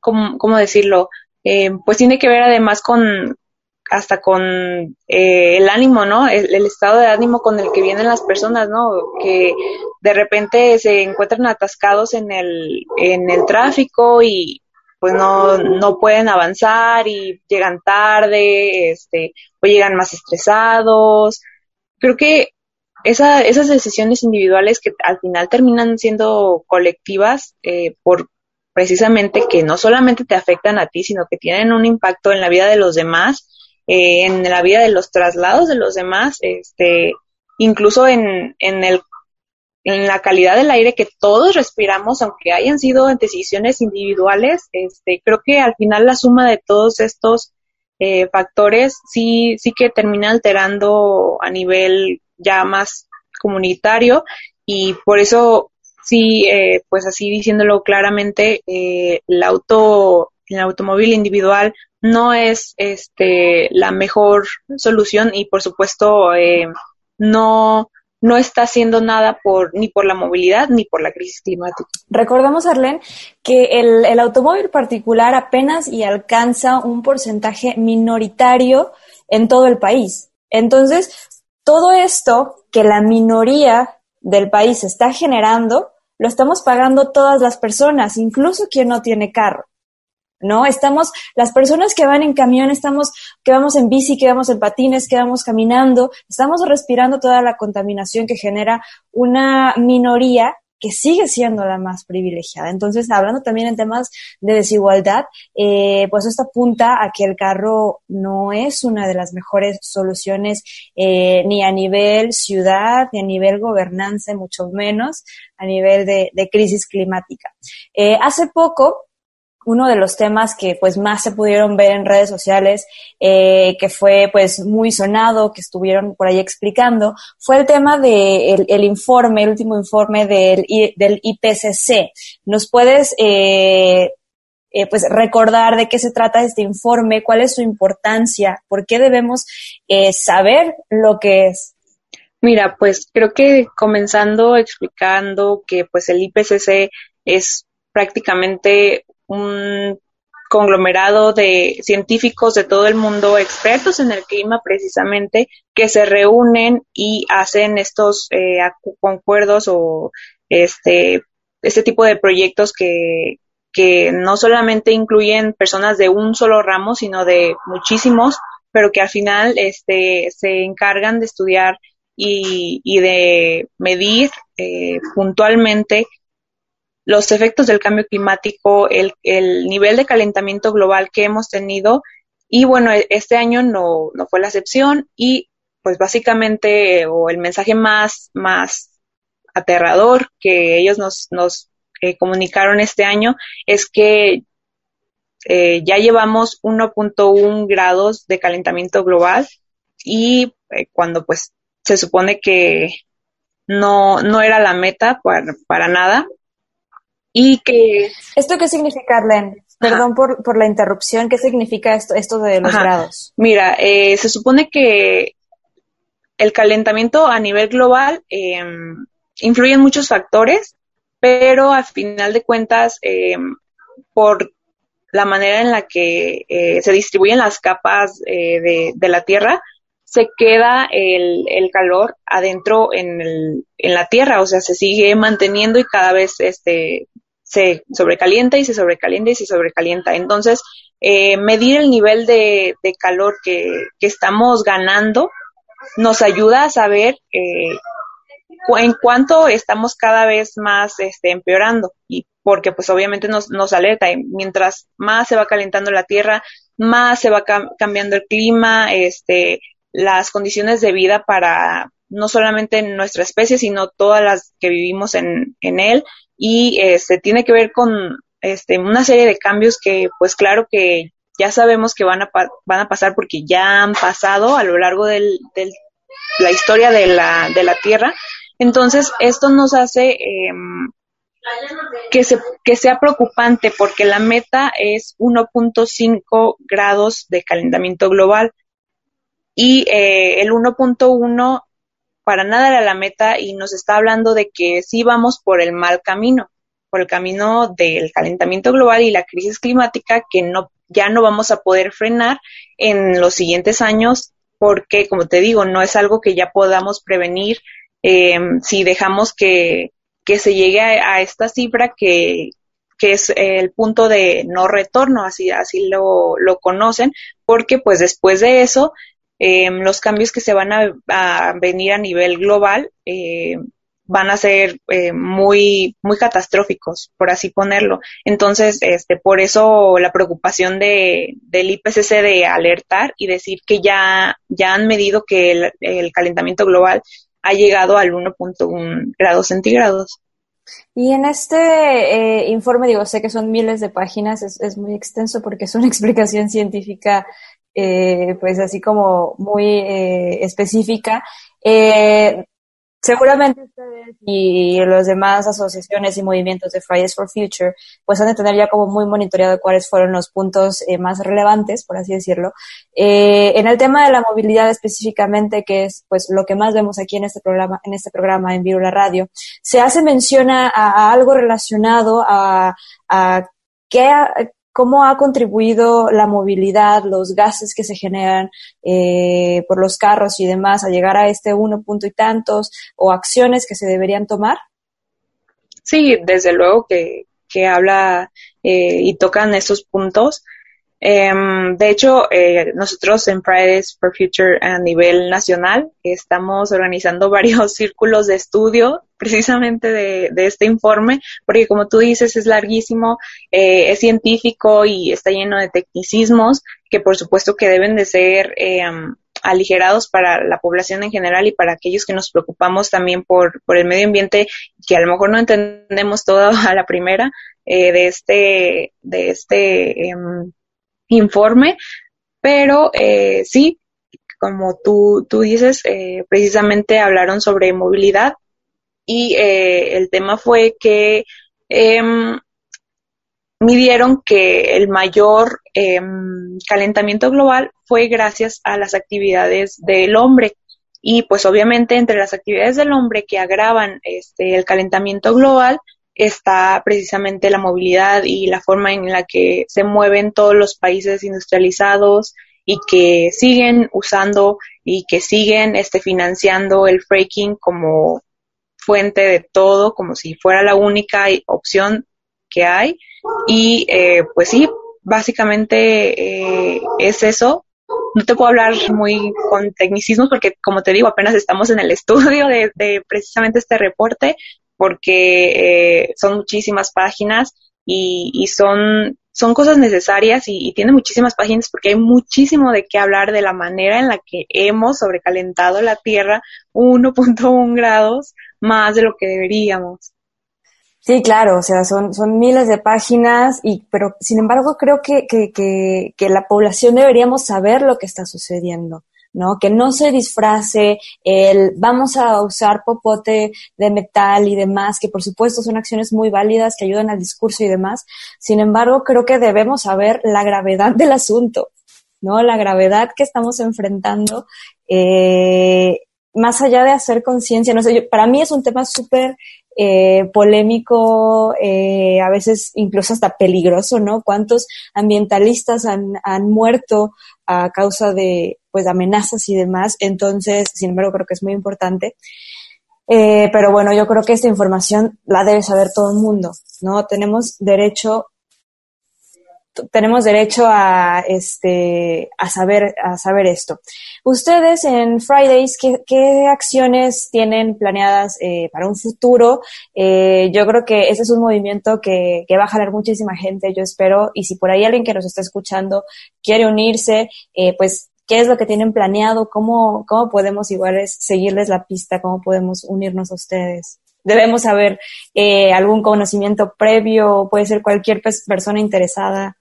¿cómo, ¿cómo, decirlo? Eh, pues tiene que ver además con, hasta con eh, el ánimo, ¿no? El, el, estado de ánimo con el que vienen las personas, ¿no? Que de repente se encuentran atascados en el, en el tráfico y pues no, no pueden avanzar y llegan tarde, este, o llegan más estresados. Creo que esa, esas decisiones individuales que al final terminan siendo colectivas eh, por precisamente que no solamente te afectan a ti, sino que tienen un impacto en la vida de los demás, eh, en la vida de los traslados de los demás, este, incluso en, en, el, en la calidad del aire que todos respiramos, aunque hayan sido decisiones individuales, este, creo que al final la suma de todos estos eh, factores sí, sí que termina alterando a nivel ya más comunitario. Y por eso sí, eh, pues así diciéndolo claramente, eh, el auto, el automóvil individual no es este la mejor solución y por supuesto eh, no no está haciendo nada por ni por la movilidad ni por la crisis climática. Recordamos, Arlen, que el, el automóvil particular apenas y alcanza un porcentaje minoritario en todo el país. Entonces, todo esto que la minoría del país está generando, lo estamos pagando todas las personas, incluso quien no tiene carro. ¿No? Estamos, las personas que van en camión, estamos, que vamos en bici, que vamos en patines, que vamos caminando, estamos respirando toda la contaminación que genera una minoría que sigue siendo la más privilegiada. Entonces, hablando también en temas de desigualdad, eh, pues esto apunta a que el carro no es una de las mejores soluciones eh, ni a nivel ciudad, ni a nivel gobernanza, mucho menos a nivel de, de crisis climática. Eh, hace poco, uno de los temas que pues más se pudieron ver en redes sociales, eh, que fue pues muy sonado, que estuvieron por ahí explicando, fue el tema de el, informe, el último informe del, del IPCC. ¿Nos puedes eh, eh, pues recordar de qué se trata este informe, cuál es su importancia, por qué debemos saber lo que es? Mira, pues creo que comenzando explicando que pues el IPCC es prácticamente un conglomerado de científicos de todo el mundo, expertos en el clima precisamente, que se reúnen y hacen estos eh, concuerdos o este, este tipo de proyectos que, que no solamente incluyen personas de un solo ramo, sino de muchísimos, pero que al final este, se encargan de estudiar y, de medir eh, puntualmente los efectos del cambio climático, el, el nivel de calentamiento global que hemos tenido. Y bueno, e, este año no, no fue la excepción y pues básicamente, o el mensaje más, más aterrador que ellos nos, nos eh, comunicaron este año es que eh, ya llevamos 1.1 grados de calentamiento global y eh, cuando pues se supone que no, no era la meta para, para nada, y que... ¿Esto qué significa, Arlen? Perdón por, por, la interrupción, ¿qué significa esto, esto de los grados? Mira, eh, se supone que el calentamiento a nivel global eh, influye en muchos factores, pero al final de cuentas, eh, por la manera en la que eh, se distribuyen las capas eh, de, de, la Tierra, se queda el, el calor adentro en, el, en, la Tierra, o sea, se sigue manteniendo y cada vez este, se sobrecalienta y se sobrecalienta y se sobrecalienta. Entonces, eh, medir el nivel de, calor que, que, estamos ganando nos ayuda a saber eh, en cuánto estamos cada vez más este, empeorando y porque pues obviamente nos, alerta y mientras más se va calentando la tierra, más se va cam cambiando el clima, este, las condiciones de vida para no solamente nuestra especie, sino todas las que vivimos en él y este, tiene que ver con este, una serie de cambios que pues claro que ya sabemos que van a, van a pasar porque ya han pasado a lo largo del la historia de la, de la Tierra. Entonces, esto nos hace eh, que, se, que sea preocupante porque la meta es 1.5 grados de calentamiento global y eh, el 1.1 para nada era la meta y nos está hablando de que sí vamos por el mal camino, por el camino del calentamiento global y la crisis climática que no ya no vamos a poder frenar en los siguientes años porque, como te digo, no es algo que ya podamos prevenir eh, si dejamos que, que se llegue a, a esta cifra que, que es el punto de no retorno, así, así lo, lo conocen, porque pues después de eso, eh, los cambios que se van a, venir a nivel global eh, van a ser eh, muy, muy catastróficos, por así ponerlo. Entonces, este, por eso la preocupación de, del IPCC de alertar y decir que ya, ya han medido que el, el calentamiento global ha llegado al 1.1 grados centígrados. Y en este eh, informe, digo, sé que son miles de páginas, es, es muy extenso porque es una explicación científica, eh, pues así como muy eh, específica. Eh, seguramente ustedes y las demás asociaciones y movimientos de Fridays for Future pues han de tener ya como muy monitoreado cuáles fueron los puntos eh, más relevantes, por así decirlo. Eh, en el tema de la movilidad específicamente, que es pues lo que más vemos aquí en este programa, en este programa en Virula Radio, se hace mención a, a algo relacionado a, a qué, cómo ha contribuido la movilidad, los gases que se generan eh, por los carros y demás a llegar a este uno punto y tantos o acciones que se deberían tomar? Sí, desde luego que, que habla eh, y tocan estos puntos. Um, de hecho, eh, nosotros en Fridays for Future a nivel nacional estamos organizando varios círculos de estudio precisamente de, este informe, porque como tú dices es larguísimo, eh, es científico y está lleno de tecnicismos que por supuesto que deben de ser eh, aligerados para la población en general y para aquellos que nos preocupamos también por, por el medio ambiente, que a lo mejor no entendemos todo a la primera eh, de este, de este eh, informe, pero eh, sí, como tú, tú dices, eh, precisamente hablaron sobre movilidad y eh, el tema fue que eh, midieron que el mayor eh, calentamiento global fue gracias a las actividades del hombre. Y pues obviamente entre las actividades del hombre que agravan este, el calentamiento global está precisamente la movilidad y la forma en la que se mueven todos los países industrializados y que siguen usando y que siguen este, financiando el fracking como fuente de todo, como si fuera la única opción que hay. Y eh, pues sí, básicamente eh, es eso. No te puedo hablar muy con tecnicismos porque, como te digo, apenas estamos en el estudio de, precisamente este reporte porque eh, son muchísimas páginas y, son, cosas necesarias y, tiene muchísimas páginas porque hay muchísimo de qué hablar de la manera en la que hemos sobrecalentado la Tierra 1.1 grados más de lo que deberíamos. Sí, claro, o sea, son, son miles de páginas, y, pero sin embargo creo que, que, que, que la población deberíamos saber lo que está sucediendo. ¿no? Que no se disfrace el vamos a usar popote de metal y demás, que por supuesto son acciones muy válidas que ayudan al discurso y demás. Sin embargo, creo que debemos saber la gravedad del asunto, ¿no? La gravedad que estamos enfrentando, eh, más allá de hacer conciencia, no sé, para mí es un tema súper eh, polémico, eh, a veces incluso hasta peligroso, ¿no? ¿Cuántos ambientalistas han, han muerto a causa de, pues, amenazas y demás? Entonces, sin embargo, creo que es muy importante. Eh, pero bueno, yo creo que esta información la debe saber todo el mundo, ¿no? Tenemos derecho tenemos derecho a, este, a saber, a saber esto. Ustedes en Fridays, ¿qué, acciones tienen planeadas eh, para un futuro? Eh, yo creo que ese es un movimiento que, que va a jalar muchísima gente, yo espero, y si por ahí alguien que nos está escuchando quiere unirse, eh, pues qué es lo que tienen planeado, cómo, cómo podemos igual seguirles la pista, cómo podemos unirnos a ustedes. Debemos saber eh, algún conocimiento previo, puede ser cualquier persona interesada.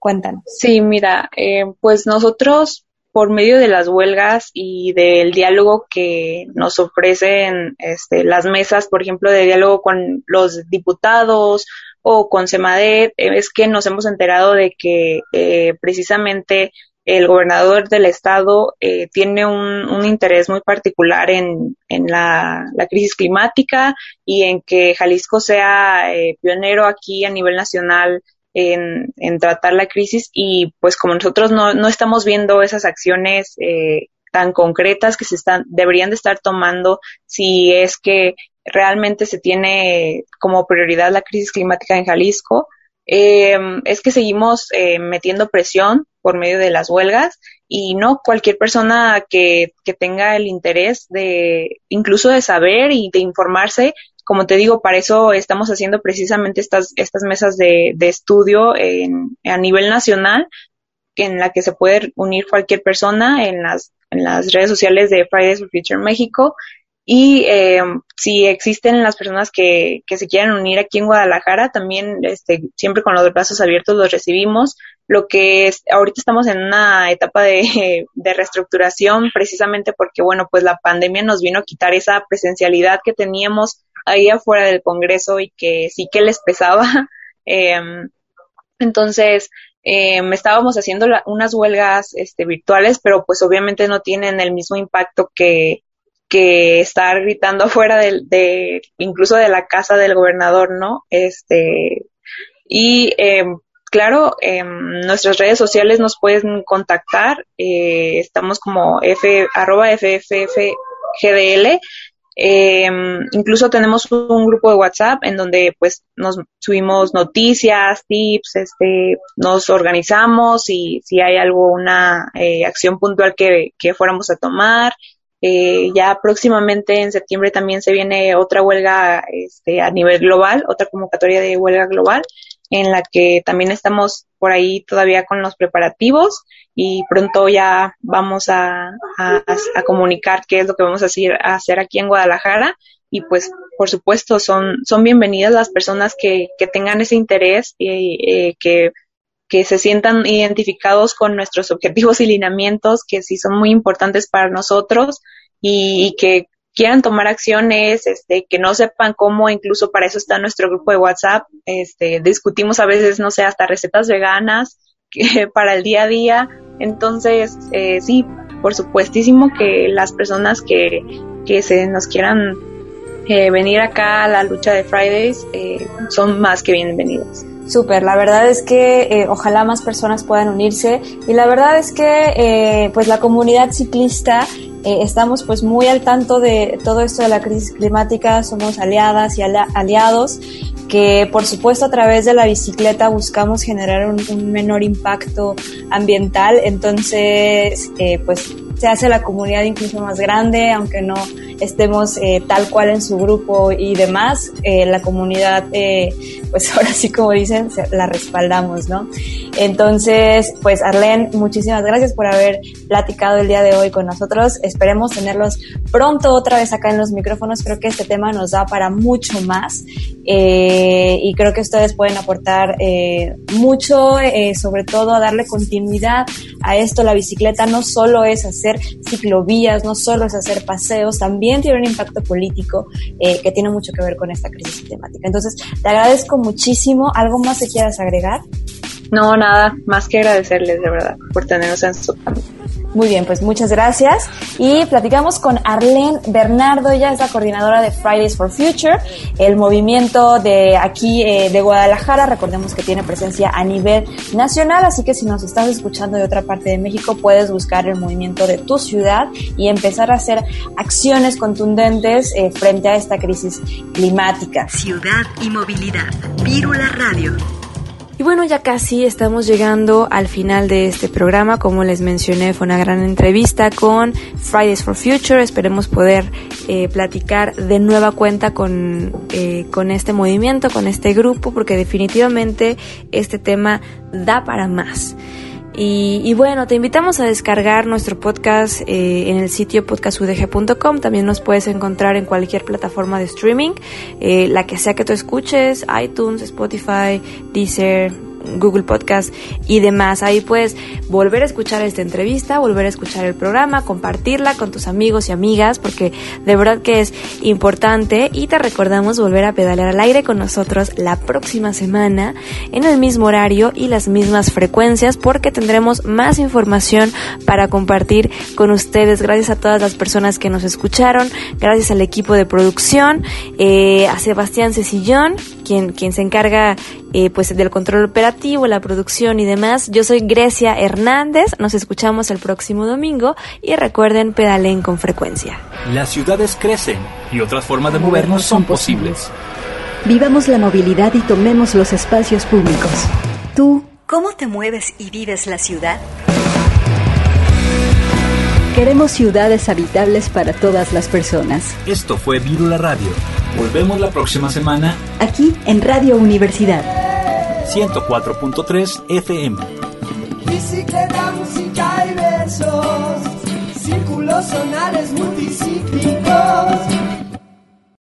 Cuéntanos. Sí, mira, eh, pues nosotros por medio de las huelgas y del diálogo que nos ofrecen este, las mesas, por ejemplo, de diálogo con los diputados o con Semadet, eh, es que nos hemos enterado de que eh, precisamente el gobernador del estado eh, tiene un, un, interés muy particular en, en la, la, crisis climática y en que Jalisco sea eh, pionero aquí a nivel nacional en, tratar la crisis y pues como nosotros no, no estamos viendo esas acciones eh, tan concretas que se están deberían de estar tomando si es que realmente se tiene como prioridad la crisis climática en Jalisco eh, es que seguimos eh, metiendo presión por medio de las huelgas y no cualquier persona que, que tenga el interés de incluso de saber y de informarse como te digo, para eso estamos haciendo precisamente estas, estas mesas de, estudio a nivel nacional, en la que se puede unir cualquier persona en las, en las redes sociales de Fridays for Future México. Y eh, si existen las personas que, que se quieran unir aquí en Guadalajara, también este, siempre con los brazos abiertos los recibimos. Lo que es, ahorita estamos en una etapa de, de reestructuración precisamente porque, bueno, pues la pandemia nos vino a quitar esa presencialidad que teníamos ahí afuera del Congreso y que sí que les pesaba. Eh, entonces, eh, estábamos haciendo la, unas huelgas este, virtuales, pero pues obviamente no tienen el mismo impacto que, estar gritando afuera de, incluso de la casa del gobernador, ¿no? Este, y eh, claro, nuestras redes sociales nos pueden contactar, eh, estamos como f, arroba fffgdl, eh, incluso tenemos un grupo de WhatsApp en donde pues nos subimos noticias, tips, este, nos organizamos y si hay alguna eh, acción puntual que, que fuéramos a tomar. Eh, ya próximamente en septiembre también se viene otra huelga este, a nivel global, otra convocatoria de huelga global en la que también estamos por ahí todavía con los preparativos y pronto ya vamos a, comunicar qué es lo que vamos a hacer, aquí en Guadalajara. Y pues por supuesto son, son bienvenidas las personas que, que tengan ese interés y eh, que, que se sientan identificados con nuestros objetivos y lineamientos que sí son muy importantes para nosotros y que quieran tomar acciones, este, que no sepan cómo, incluso para eso está nuestro grupo de WhatsApp, este, discutimos a veces, no sé, hasta recetas veganas que, para el día a día. Entonces, eh, sí, por supuestísimo que las personas que, que se nos quieran eh, venir acá a la lucha de Fridays eh, son más que bienvenidas. Súper, la verdad es que eh, ojalá más personas puedan unirse y la verdad es que eh, pues la comunidad ciclista eh, estamos pues muy al tanto de todo esto de la crisis climática, somos aliadas y aliados que por supuesto a través de la bicicleta buscamos generar un, menor impacto ambiental, entonces eh, pues se hace la comunidad incluso más grande, aunque no estemos eh, tal cual en su grupo y demás, eh, la comunidad, eh, pues ahora sí como dicen, la respaldamos, ¿no? Entonces, pues Arlene, muchísimas gracias por haber platicado el día de hoy con nosotros. Esperemos tenerlos pronto otra vez acá en los micrófonos. Creo que este tema nos da para mucho más. eh, y creo que ustedes pueden aportar eh, mucho, eh, sobre todo a darle continuidad a esto. La bicicleta no solo es hacer ciclovías, no solo es hacer paseos, también tiene un impacto político que tiene mucho que ver con esta crisis climática. Entonces, te agradezco muchísimo. ¿Algo más que quieras agregar? No, nada, más que agradecerles de verdad por tenernos en su camino. Muy bien, pues muchas gracias. Y platicamos con Arlene Bernardo, ella es la coordinadora de Fridays for Future, el movimiento de aquí eh, de Guadalajara. Recordemos que tiene presencia a nivel nacional, así que si nos estás escuchando de otra parte de México, puedes buscar el movimiento de tu ciudad y empezar a hacer acciones contundentes eh, frente a esta crisis climática. Ciudad y movilidad. Vírula Radio. Y bueno, ya casi estamos llegando al final de este programa. Como les mencioné, fue una gran entrevista con Fridays for Future. Esperemos poder eh, platicar de nueva cuenta con, eh, con este movimiento, con este grupo, porque definitivamente este tema da para más. Y, bueno, te invitamos a descargar nuestro podcast eh, en el sitio podcastudg.com. También nos puedes encontrar en cualquier plataforma de streaming, eh, la que sea que tú escuches, iTunes, Spotify, Deezer, Google Podcast y demás. Ahí puedes volver a escuchar esta entrevista, volver a escuchar el programa, compartirla con tus amigos y amigas, porque de verdad que es importante. Y te recordamos volver a pedalear al aire con nosotros la próxima semana en el mismo horario y las mismas frecuencias, porque tendremos más información para compartir con ustedes. Gracias a todas las personas que nos escucharon, gracias al equipo de producción, eh, a Sebastián Cecillón, quien, quien se encarga eh, pues del control operativo, la producción y demás. Yo soy Grecia Hernández, nos escuchamos el próximo domingo y recuerden pedalen con frecuencia. Las ciudades crecen y otras formas de movernos son posibles. Vivamos la movilidad y tomemos los espacios públicos. ¿Tú cómo te mueves y vives la ciudad? Queremos ciudades habitables para todas las personas. Esto fue Virula Radio. Volvemos la próxima semana. Aquí en Radio Universidad. 104.3 FM. Bicicleta, música y versos. Círculos sonales multicíclicos